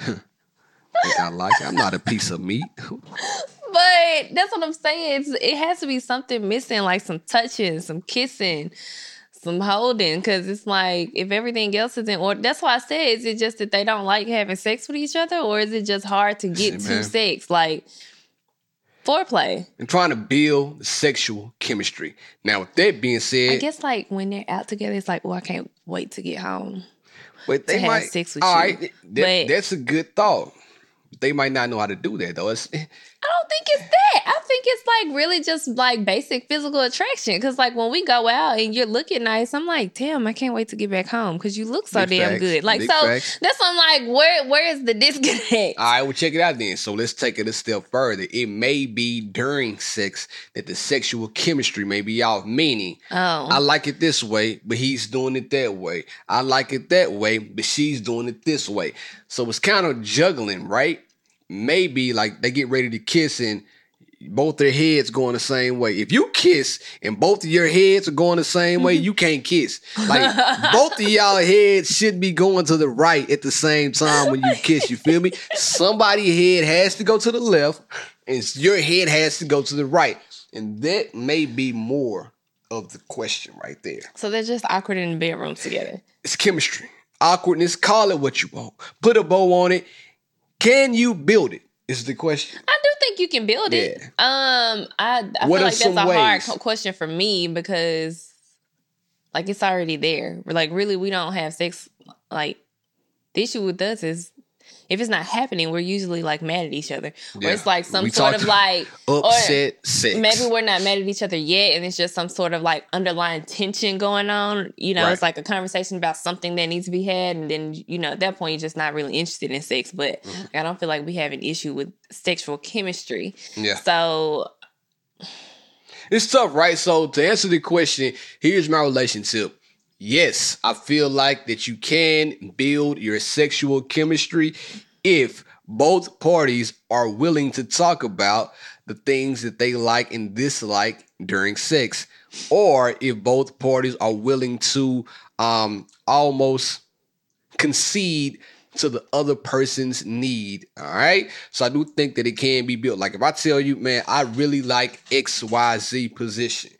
I like it. I'm not a piece of meat. But that's what I'm saying. It's, it has to be something missing, like some touching, some kissing, some holding. Because it's like if everything else is in order. That's why I said, is it just that they don't like having sex with each other, or is it just hard to get Listen, to man. sex? Like foreplay. and trying to build the sexual chemistry. Now, with that being said, I guess like when they're out together, it's like, oh, I can't wait to get home. but they to have might sex with all you. right, that- But- that's a good thought. They might not know how to do that though. It's, I don't think it's that. I think it's like really just like basic physical attraction. Cause like when we go out and you're looking nice, I'm like, damn, I can't wait to get back home because you look so Big damn facts. good. Like Big so facts. that's what I'm like, where where is the disconnect? All right, well, check it out then. So let's take it a step further. It may be during sex that the sexual chemistry may be off, meaning Oh. I like it this way, but he's doing it that way. I like it that way, but she's doing it this way. So it's kind of juggling, right? Maybe like they get ready to kiss and both their heads going the same way. If you kiss and both of your heads are going the same way, (laughs) you can't kiss. Like both of y'all heads should be going to the right at the same time when you kiss. You feel me? Somebody head has to go to the left, and your head has to go to the right, and that may be more of the question right there. so they're just awkward in the bedroom together. It's chemistry, awkwardness. Call it what you want. Put a bow on it. Can you build it? Is the question. I do think you can build it. Yeah. Um, I I feel like that's a hard ways? co- question for me because like it's already there. Like really we don't have sex. Like the issue with us is if it's not happening, we're usually like mad at each other, or it's like some We sort of like Upset sex. Maybe we're not mad at each other yet, and it's just some sort of like underlying tension going on. You know, Right. it's like a conversation about something that needs to be had, and then you know at that point you're just not really interested in sex. But Mm-hmm. I don't feel like we have an issue with sexual chemistry. Yeah. So It's tough, right? So to answer the question, here's my relationship. Yes, I feel like that you can build your sexual chemistry if both parties are willing to talk about the things that they like and dislike during sex, or if both parties are willing to um, almost concede to the other person's need. All right. So I do think that it can be built. Like if I tell you, man, I really like XYZ position,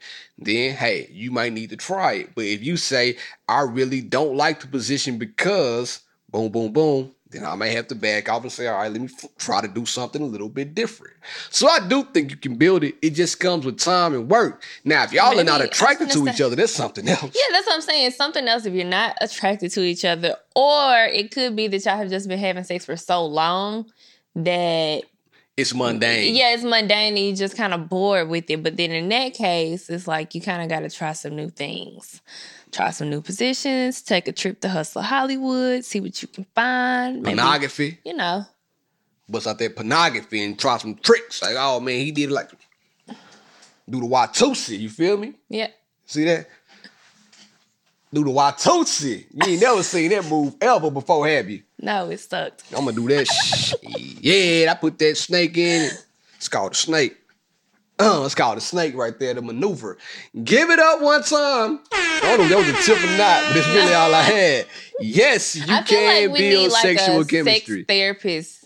then hey, you might need to try it. But if you say, I really don't like the position because boom, boom, boom, then I may have to back off and say, all right, let me f- try to do something a little bit different. So I do think you can build it. It just comes with time and work. Now, if y'all Maybe- are not attracted to each other, that's something else. Yeah, that's what I'm saying. It's something else if you're not attracted to each other, or it could be that y'all have just been having sex for so long that It's mundane. yeah, it's mundane and you just kind of bored with it. But then in that case, it's like you kind of got to try some new things, try some new positions, take a trip to Hustler Hollywood, see what you can find. Maybe, Pornography. you know, bust out that pornography and try some tricks. Like, oh man, he did like do the Watusi. You feel me? yeah. See that? Do the Watusi. You ain't never seen that move ever before, have you? No, it sucked. I'm gonna do that. shit. Yeah, I put that snake in. It's called a snake. Uh, it's called a snake right there, the maneuver. Give it up one time. I don't know if that was a tip or not, but it's really all I had. Yes, you I can like we build need like sexual a chemistry. sex therapist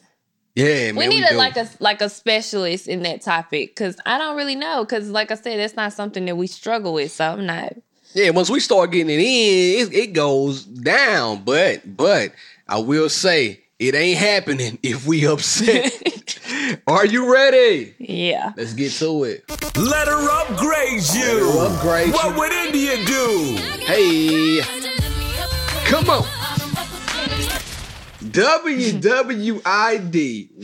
yeah, man. we need a, do. like a like a specialist in that topic because I don't really know because like I said, it's not something that we struggle with. So I'm not. Yeah, once we start getting it in, it, it goes down. But but I will say it ain't happening if we upset. (laughs) Are you ready? Yeah. Let's get to it. Let her upgrade you. her upgrade what you. would India do? Hey, come on. WWID.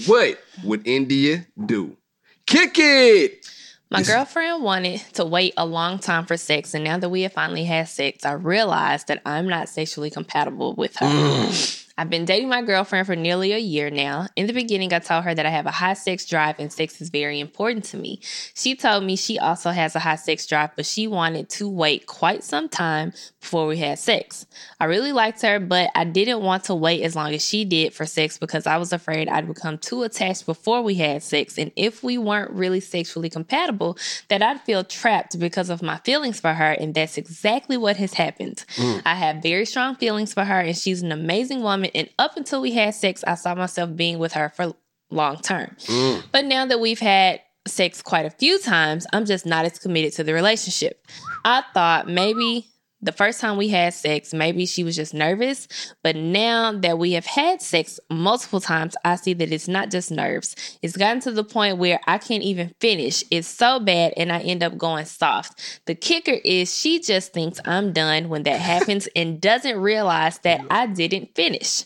What would India do? Kick it. My girlfriend wanted to wait a long time for sex, and now that we have finally had sex, I realized that I'm not sexually compatible with her. Mm. I've been dating my girlfriend for nearly a year now. In the beginning, I told her that I have a high sex drive and sex is very important to me. She told me she also has a high sex drive, but she wanted to wait quite some time before we had sex. I really liked her, but I didn't want to wait as long as she did for sex because I was afraid I'd become too attached before we had sex. And if we weren't really sexually compatible, that I'd feel trapped because of my feelings for her. And that's exactly what has happened. Mm. I have very strong feelings for her, and she's an amazing woman. And up until we had sex, I saw myself being with her for long term. Mm. But now that we've had sex quite a few times, I'm just not as committed to the relationship. I thought maybe the first time we had sex, maybe she was just nervous. But now that we have had sex multiple times, I see that it's not just nerves. It's gotten to the point where I can't even finish. It's so bad, and I end up going soft. The kicker is she just thinks I'm done when that happens (laughs) and doesn't realize that I didn't finish.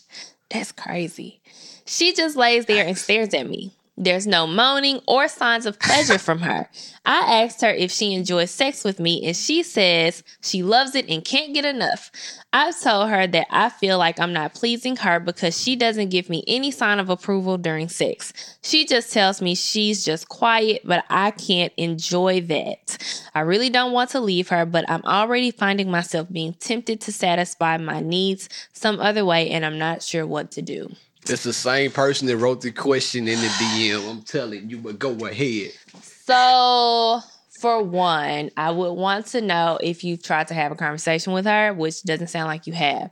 That's crazy. She just lays there and stares at me. There's no moaning or signs of pleasure from her. I asked her if she enjoys sex with me, and she says she loves it and can't get enough. I've told her that I feel like I'm not pleasing her because she doesn't give me any sign of approval during sex. She just tells me she's just quiet, but I can't enjoy that. I really don't want to leave her, but I'm already finding myself being tempted to satisfy my needs some other way, and I'm not sure what to do. It's the same person that wrote the question in the DM. I'm telling you, but go ahead. So, for one, I would want to know if you've tried to have a conversation with her, which doesn't sound like you have.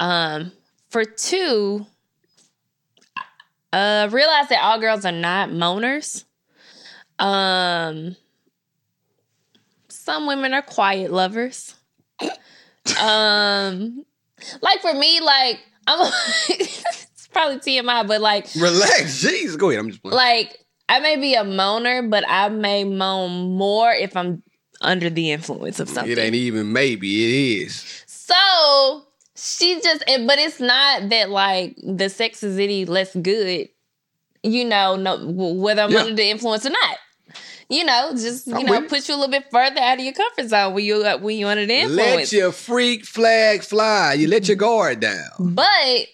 Um, for two, uh, realize that all girls are not moaners. Um, some women are quiet lovers. (laughs) Um, like for me, like I'm. (laughs) probably TMI, but like Relax. Jeez. Go ahead. I'm just playing. like I may be a moaner, but I may moan more if I'm under the influence of something. It ain't even maybe. It is. So she just, but it's not that like the sex is any less good. You know, no, whether I'm Yeah. under the influence or not. You know, just you I'm know, with you. a little bit further out of your comfort zone when you uh, when you under the influence. Let your freak flag fly. You let your guard down. But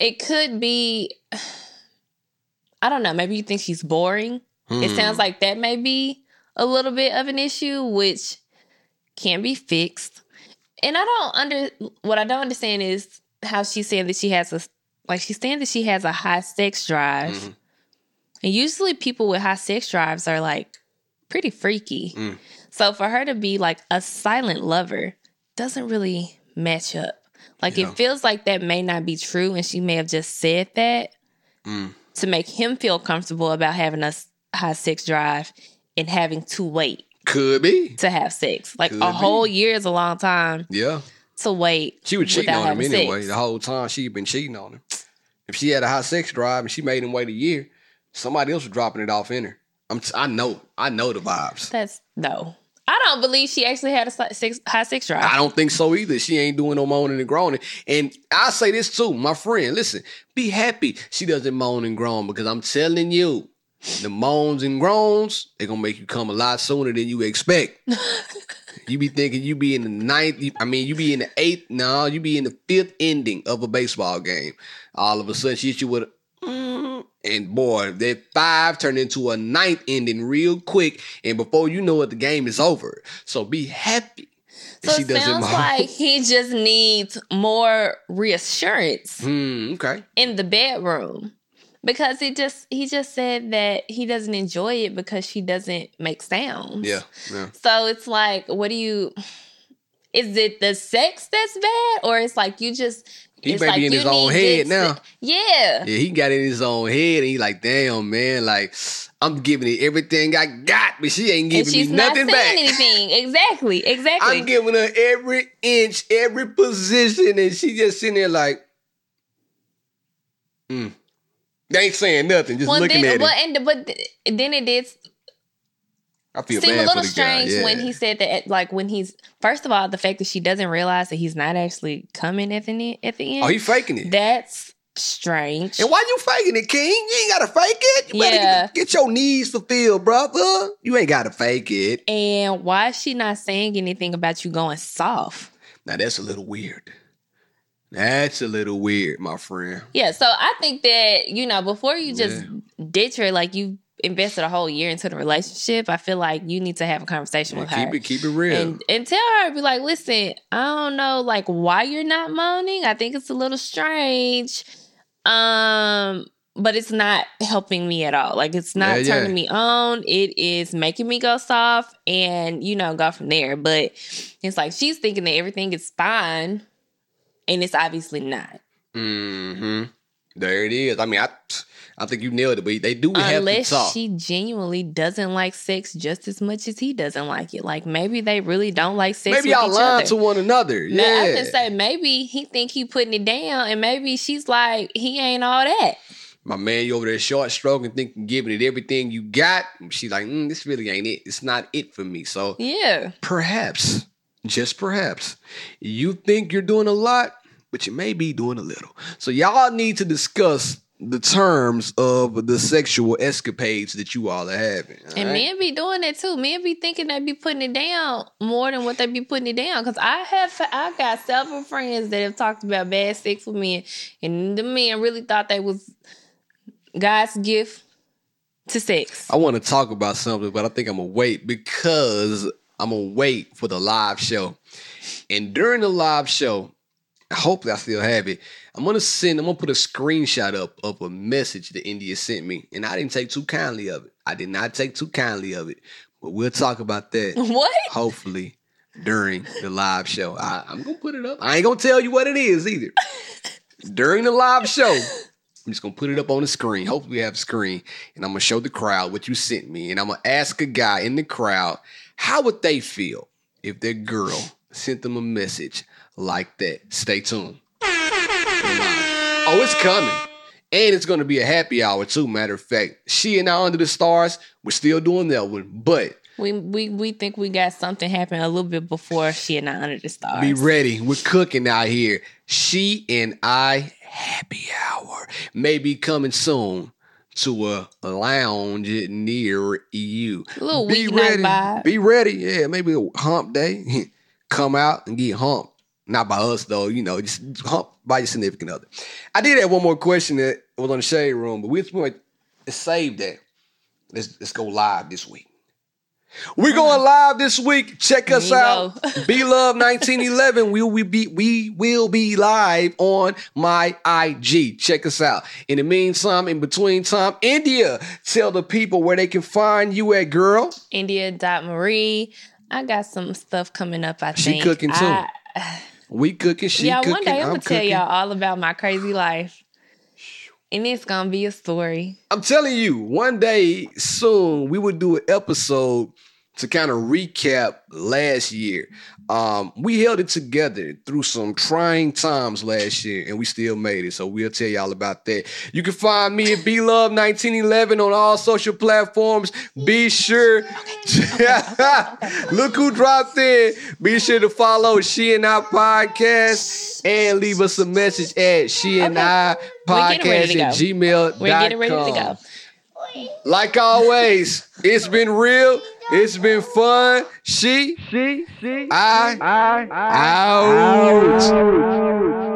it could be (sighs) I don't know, maybe you think she's boring It Hmm. sounds like that may be a little bit of an issue, which can be fixed. And I don't under what I don't understand is how she's saying that she has a like she's saying that she has a high sex drive. Mhm. And usually people with high sex drives are like pretty freaky. Mm. So for her to be like a silent lover doesn't really match up. Like Yeah. it feels like that may not be true and she may have just said that Mm. to make him feel comfortable about having a high sex drive and having to wait Could be. to have sex. Like Could a be. whole year is a long time Yeah. to wait. She was cheating on him anyway. sex. The whole time she had been cheating on him. If she had a high sex drive and she made him wait a year, somebody else was dropping it off in her. I'm t- I know. I know the vibes. That's no. I don't believe she actually had a six, high sex drive. I don't think so either. She ain't doing no moaning and groaning. And I say this too, my friend. Listen, be happy she doesn't moan and groan because I'm telling you, the moans and groans they're gonna make you come a lot sooner than you expect. (laughs) you be thinking you be in the ninth. I mean, you be in the eighth. No, you be in the fifth ending of a baseball game. All of a sudden, she hit you with a. "Mm," And boy, that five turned into a ninth ending real quick, and before you know it, the game is over. So be happy. that so it sounds like (laughs) he just needs more reassurance Hmm. Okay. in the bedroom because he just he just said that he doesn't enjoy it because she doesn't make sounds. Yeah. Yeah. So it's like, what do you? Is it the sex that's bad, or it's like you just? He it's may like be in his own head now. Yeah. Yeah, he got in his own head and he like, damn, man, like I'm giving it everything I got, but she ain't giving she's me not nothing saying back. anything. Exactly. (laughs) Exactly. I'm giving her every inch, every position, and she just sitting there like, mm. They ain't saying nothing, just well, looking then, at well, him. and but then it did I feel seem a little for the strange Yeah. when he said that. Like when he's first of all, the fact that she doesn't realize that he's not actually coming at the end. At the end, oh, he faking it. that's strange. and why you faking it, King? You ain't gotta fake it. You better Yeah. get, get your needs fulfilled, brother. You ain't gotta fake it. and why is she not saying anything about you going soft? Now that's a little weird. That's a little weird, my friend. Yeah, so I think that, you know, before you just ditch her, like you invested a whole year into the relationship, I feel like you need to have a conversation with keep her. Keep it, keep it real. and, and tell her, be like, listen, I don't know, like, why you're not moaning. I think it's a little strange. Um, but it's not helping me at all. Like, it's not Yeah, yeah. turning me on. It is making me go soft and, you know, go from there. But it's like she's thinking that everything is fine, and it's obviously not. hmm There it is. I mean, I, I think you nailed it. But they do have to unless talk. she genuinely doesn't like sex just as much as he doesn't like it. Like maybe they really don't like sex. Maybe y'all lying to one another. Now, I can say maybe he think he putting it down, and maybe she's like he ain't all that. My man, you over there short stroking, thinking, giving it everything you got. She's like, mm, this really ain't it. It's not it for me. So Yeah, perhaps, just perhaps, you think you're doing a lot, but you may be doing a little. So y'all need to discuss the terms of the sexual escapades that you all are having. all and right? men be doing that too. Men be thinking they be putting it down more than what they be putting it down. Cause I have I got several friends that have talked about bad sex with men, and the men really thought they was God's gift to sex. I want to talk about something, but I think I'm gonna wait because I'm gonna wait for the live show. And during the live show, hopefully I still have it. I'm gonna send. I'm gonna put a screenshot up of a message that India sent me, and I didn't take too kindly of it. I did not take too kindly of it, but we'll talk about that (laughs) What? hopefully during the live show. I, I'm gonna put it up. I ain't gonna tell you what it is either. (laughs) during the live show, I'm just gonna put it up on the screen. Hopefully, we have a screen, and I'm gonna show the crowd what you sent me, and I'm gonna ask a guy in the crowd how would they feel if their girl sent them a message like that. Stay tuned. Oh, it's coming. And it's gonna be a happy hour too. Matter of fact, she and I under the stars, we're still doing that one, but We we we think we got something happening a little bit before she and I under the stars. Be ready. We're cooking out here. She and I happy hour may be coming soon to a lounge near you. A little Be ready. vibe. Be ready. Yeah, maybe a hump day. (laughs) Come out and get humped. Not by us though, you know, just hump by your significant other. I did have one more question that was on the shade room, but we just want to save that. let's let's go live this week. We're going live this week. Check us out. (laughs) B Love 1911. We will be we will be live on my IG. Check us out. In the meantime, in between time, India, tell the people where they can find you at, girl. India.Marie. I got some stuff coming up, I She think. cooking too. I- (sighs) (laughs) We cooking, she yeah, cooking, one day I'm I'm gonna tell y'all all about my crazy life. (sighs) And it's gonna be a story. I'm telling you, one day soon we would do an episode to kind of recap last year. Um, we held it together through some trying times last year, and we still made it. So we'll tell y'all about that. You can find me at B Love 1911 on all social platforms. Be sure. (laughs) Look who dropped in. Be sure to follow She and I podcast and leave us a message at She and I getting ready podcast at gmail.com. We're getting ready to go. Like always, it's been real. It's been fun. She, she, she, I, I, I. out.